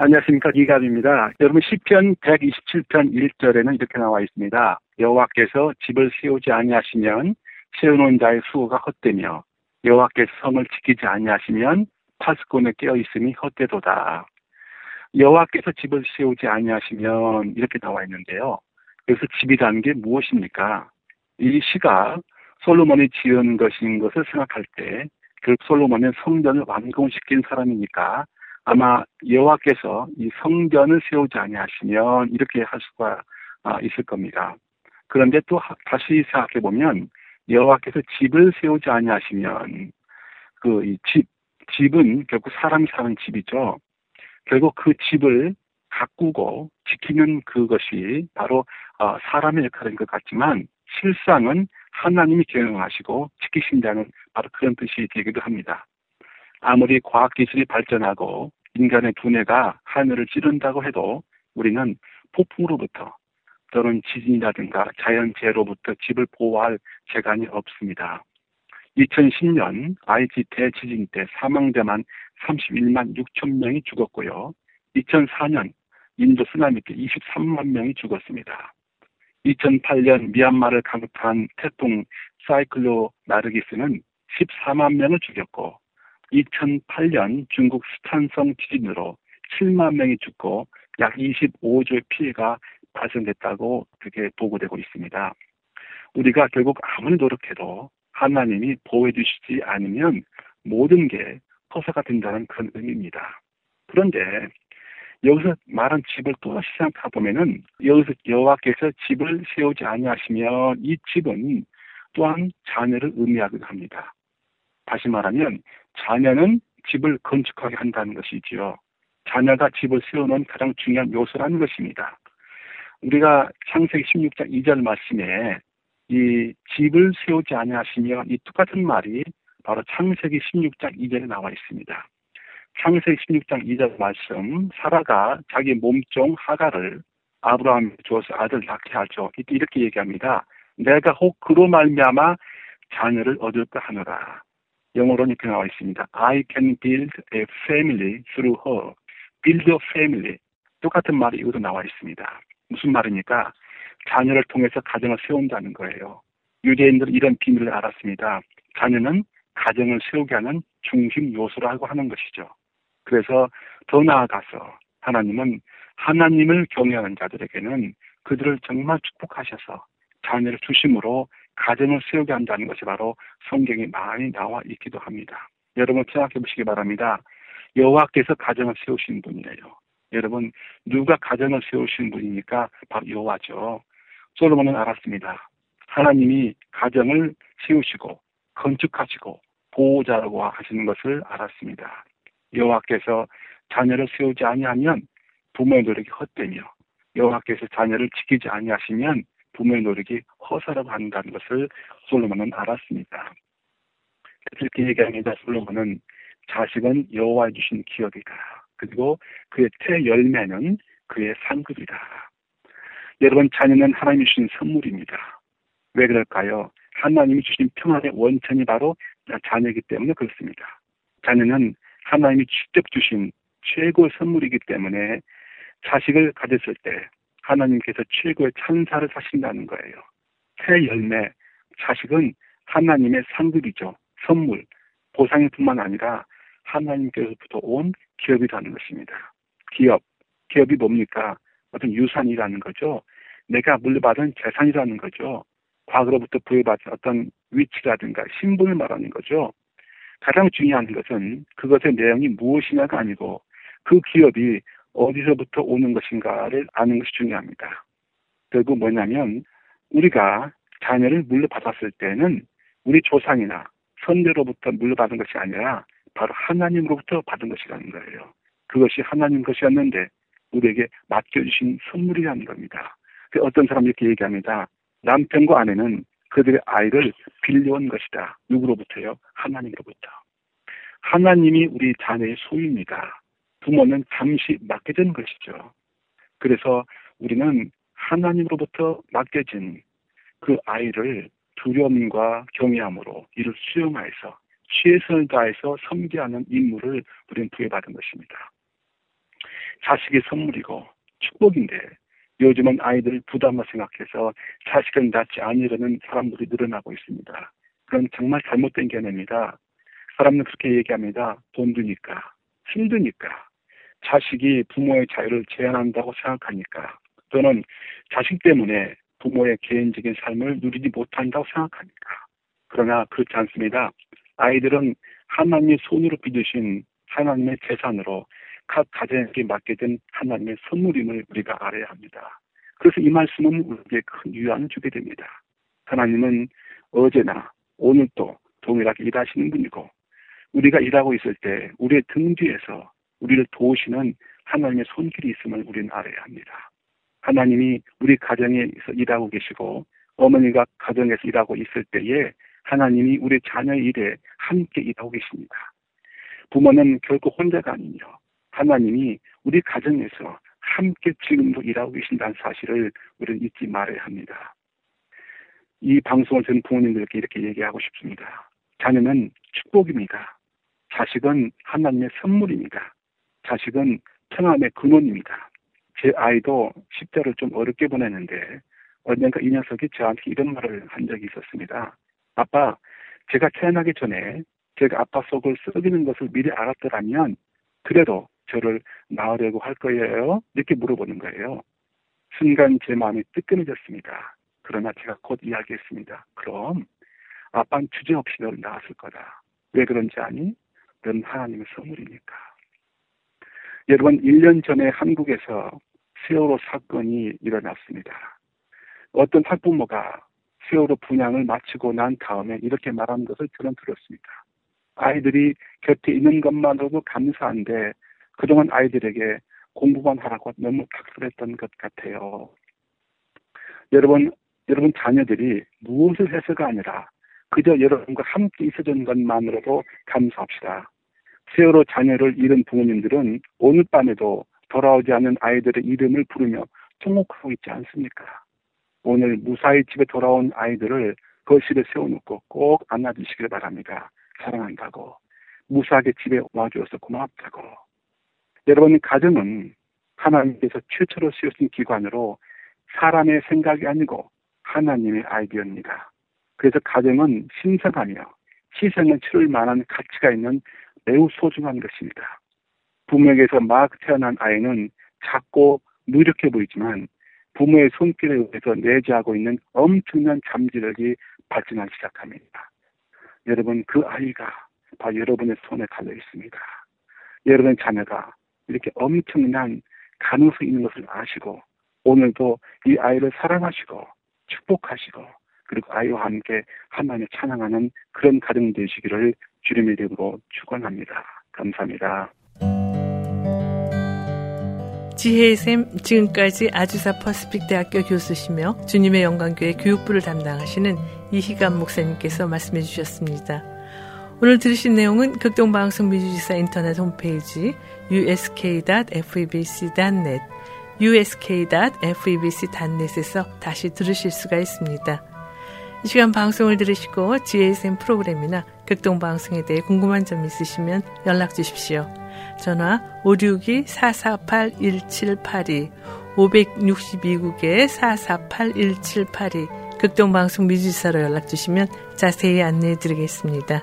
안녕하십니까 이갑입니다. 여러분 시편 127편 1절에는 이렇게 나와 있습니다. 여호와께서 집을 세우지 아니하시면 세우는 자의 수고가 헛되며 여호와께서 성을 지키지 아니하시면 파수꾼에 깨어 있음이 헛되도다. 여호와께서 집을 세우지 아니하시면 이렇게 나와 있는데요. 그래서 집이라는 게 무엇입니까? 이 시가 솔로몬이 지은 것인 것을 생각할 때, 그 솔로몬은 성전을 완공시킨 사람이니까 아마 여호와께서 이 성전을 세우지 아니하시면 이렇게 할 수가 아, 있을 겁니다. 그런데 또 다시 생각해 보면 여호와께서 집을 세우지 아니하시면 그집 집은 결국 사람이 사는 집이죠. 결국 그 집을 가꾸고 지키는 그것이 바로 어, 사람의 역할인 것 같지만 실상은 하나님이 경영하시고 지키신다는 바로 그런 뜻이 되기도 합니다. 아무리 과학기술이 발전하고 인간의 두뇌가 하늘을 찌른다고 해도 우리는 폭풍으로부터 또는 지진이라든가 자연재해로부터 집을 보호할 재간이 없습니다. 2010년 아이티 대지진 때 사망자만 31만 6천 명이 죽었고요. 2004년 인도 쓰나미 때 23만 명이 죽었습니다. 2008년 미얀마를 강타한 태풍 사이클로 나르기스는 14만 명을 죽였고 2008년 중국 스탄성 지진으로 7만 명이 죽고 약 25조의 피해가 발생됐다고 그게 보고되고 있습니다. 우리가 결국 아무리 노력해도 하나님이 보호해 주시지 않으면 모든 게 허사가 된다는 그런 의미입니다. 그런데 여기서 말한 집을 또 생각해 보면은 여기서 여호와께서 집을 세우지 아니하시면 이 집은 또한 자녀를 의미하기도 합니다. 다시 말하면 자녀는 집을 건축하게 한다는 것이지요. 자녀가 집을 세우는 가장 중요한 요소라는 것입니다. 우리가 창세기 16장 2절 말씀에 이 집을 세우지 아니하시며 이 똑같은 말이 바로 창세기 16장 2절에 나와 있습니다. 창세기 16장 2절 말씀 사라가 자기 몸종 하가를 아브라함에 주어서 아들 낳게 하죠. 이렇게 얘기합니다. 내가 혹 그로 말미암아 자녀를 얻을까 하노라. 영어로는 이렇게 나와 있습니다. I can build a family through her. build a family. 똑같은 말이 이것도 나와 있습니다. 무슨 말입니까? 자녀를 통해서 가정을 세운다는 거예요. 유대인들은 이런 비밀을 알았습니다. 자녀는 가정을 세우게 하는 중심 요소라고 하는 것이죠. 그래서 더 나아가서 하나님은 하나님을 경외하는 자들에게는 그들을 정말 축복하셔서 자녀를 주심으로 가정을 세우게 한다는 것이 바로 성경에 많이 나와 있기도 합니다. 여러분 생각해 보시기 바랍니다. 여호와께서 가정을 세우신 분이에요. 여러분 누가 가정을 세우신 분이니까 바로 여호와죠. 솔로몬은 알았습니다. 하나님이 가정을 세우시고 건축하시고 보호자라고 하시는 것을 알았습니다. 여호와께서 자녀를 세우지 아니하면 부모의 노력이 헛되며 여호와께서 자녀를 지키지 아니하시면 부모의 노력이 허사라고 한다는 것을 솔로몬은 알았습니다. 그렇게 얘기합니다. 솔로몬은 자식은 여호와 주신 기업이다. 그리고 그의 태 열매는 그의 상급이다. 여러분 자녀는 하나님이 주신 선물입니다. 왜 그럴까요? 하나님이 주신 평안의 원천이 바로 자녀이기 때문에 그렇습니다. 자녀는 하나님이 직접 주신 최고의 선물이기 때문에 자식을 가졌을 때 하나님께서 최고의 찬사를 사신다는 거예요. 새 열매, 자식은 하나님의 상급이죠. 선물, 보상뿐만 아니라 하나님께서부터 온 기업이라는 것입니다. 기업, 기업이 뭡니까? 어떤 유산이라는 거죠. 내가 물려받은 재산이라는 거죠. 과거로부터 부여받은 어떤 위치라든가 신분을 말하는 거죠. 가장 중요한 것은 그것의 내용이 무엇이냐가 아니고 그 기업이 어디서부터 오는 것인가를 아는 것이 중요합니다. 결국 뭐냐면 우리가 자녀를 물려받았을 때는 우리 조상이나 선대로부터 물려받은 것이 아니라 바로 하나님으로부터 받은 것이라는 거예요. 그것이 하나님 것이었는데 우리에게 맡겨주신 선물이라는 겁니다. 그 어떤 사람 이렇게 얘기합니다. 남편과 아내는 그들의 아이를 빌려온 것이다. 누구로부터요? 하나님으로부터. 하나님이 우리 자녀의 소유입니다. 부모는 잠시 맡겨진 것이죠. 그래서 우리는 하나님으로부터 맡겨진 그 아이를 두려움과 경외함으로 이를 수용하여서 최선을 다해서 섬기하는 임무를 우리는 부여받은 것입니다. 자식이 선물이고 축복인데 요즘은 아이들 부담을 생각해서 자식을 낳지 않으려는 사람들이 늘어나고 있습니다. 그건 정말 잘못된 개념입니다. 사람은 그렇게 얘기합니다. 돈 드니까, 힘드니까, 자식이 부모의 자유를 제한한다고 생각하니까, 또는 자식 때문에 부모의 개인적인 삶을 누리지 못한다고 생각하니까. 그러나 그렇지 않습니다. 아이들은 하나님의 손으로 빚으신 하나님의 재산으로 각 가정에게 맡겨진 하나님의 선물임을 우리가 알아야 합니다. 그래서 이 말씀은 우리에게 큰 유안을 주게 됩니다. 하나님은 어제나 오늘도 동일하게 일하시는 분이고 우리가 일하고 있을 때 우리의 등 뒤에서 우리를 도우시는 하나님의 손길이 있음을 우리는 알아야 합니다. 하나님이 우리 가정에서 일하고 계시고 어머니가 가정에서 일하고 있을 때에 하나님이 우리 자녀의 일에 함께 일하고 계십니다. 부모는 결코 혼자가 아니며 하나님이 우리 가정에서 함께 지금도 일하고 계신다는 사실을 우리는 잊지 말아야 합니다. 이 방송을 듣는 부모님들께 이렇게 얘기하고 싶습니다. 자녀는 축복입니다. 자식은 하나님의 선물입니다. 자식은 평안의 근원입니다. 제 아이도 십자를 좀 어렵게 보냈는데 언젠가 이 녀석이 저한테 이런 말을 한 적이 있었습니다. 아빠, 제가 태어나기 전에 제가 아빠 속을 썩이는 것을 미리 알았더라면 그래도 저를 낳으려고 할 거예요? 이렇게 물어보는 거예요. 순간 제 마음이 뜨끈해졌습니다. 그러나 제가 곧 이야기했습니다. 그럼 아빠는 주저없이 널 낳았을 거다. 왜 그런지 아니? 넌 하나님의 선물이니까. 여러분, 1년 전에 한국에서 세월호 사건이 일어났습니다. 어떤 학부모가 세월호 분양을 마치고 난 다음에 이렇게 말하는 것을 저는 들었습니다. 아이들이 곁에 있는 것만으로도 감사한데 그동안 아이들에게 공부만 하라고 너무 박수했던 것 같아요. 여러분, 여러분 자녀들이 무엇을 해서가 아니라 그저 여러분과 함께 있어준 것만으로도 감사합시다. 세월호 자녀를 잃은 부모님들은 오늘 밤에도 돌아오지 않는 아이들의 이름을 부르며 통곡하고 있지 않습니까? 오늘 무사히 집에 돌아온 아이들을 거실에 세워놓고 꼭 안아주시길 바랍니다. 사랑한다고. 무사하게 집에 와주어서 고맙다고. 여러분, 가정은 하나님께서 최초로 쓰여진 기관으로 사람의 생각이 아니고 하나님의 아이디어입니다. 그래서 가정은 신성하며 희생을 치를 만한 가치가 있는 매우 소중한 것입니다. 부모에게서 막 태어난 아이는 작고 무력해 보이지만 부모의 손길에 의해서 내재하고 있는 엄청난 잠재력이 발전하기 시작합니다. 여러분 그 아이가 바로 여러분의 손에 달려 있습니다. 여러분의 자녀가 이렇게 엄청난 가능성이 있는 것을 아시고 오늘도 이 아이를 사랑하시고 축복하시고 그리고 아이와 함께 하나님을 찬양하는 그런 가정 되시기를 주님의 이름으로 축원합니다. 감사합니다. 지혜의 샘 지금까지 아주사 퍼스픽 대학교 교수시며 주님의 영광교회 교육부를 담당하시는 이희감 목사님께서 말씀해 주셨습니다. 오늘 들으신 내용은 극동방송 미주지사 인터넷 홈페이지 usk.febc.net usk.febc.net에서 다시 들으실 수가 있습니다. 이 시간 방송을 들으시고 GSM 프로그램이나 극동방송에 대해 궁금한 점 있으시면 연락 주십시오. 전화 562-448-1782 562국에 448-1782 극동방송 미주지사로 연락 주시면 자세히 안내해 드리겠습니다.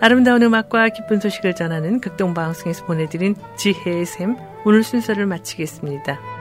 아름다운 음악과 기쁜 소식을 전하는 극동방송에서 보내드린 지혜의 샘 오늘 순서를 마치겠습니다.